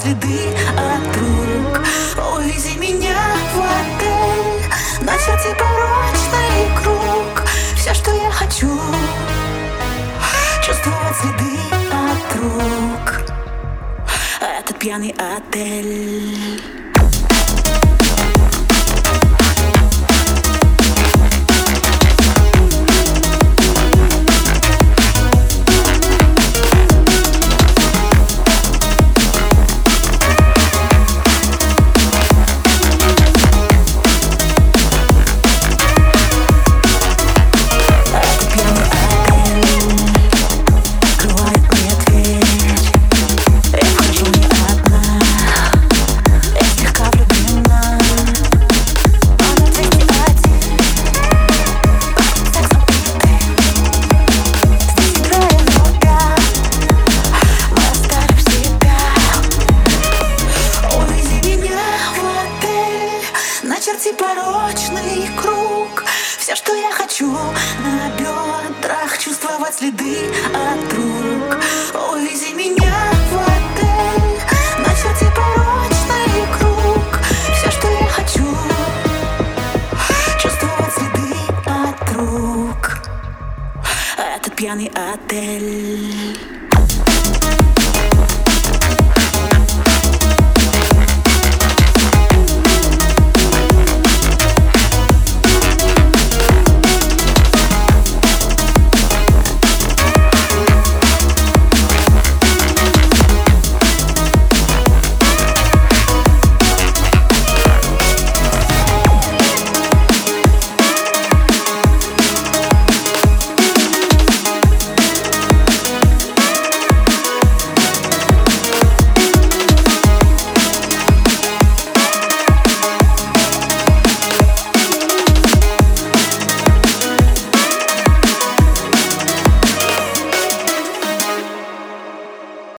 следы от рук. Увези меня в отель на и порочный круг. Все, что я хочу Чувствовать следы от рук. Этот пьяный отель. Начерти порочный круг. Все, что я хочу на бедрах Чувствовать следы от рук. Увези меня в отель Начерти порочный круг. Все, что я хочу Чувствовать следы от рук. Этот пьяный отель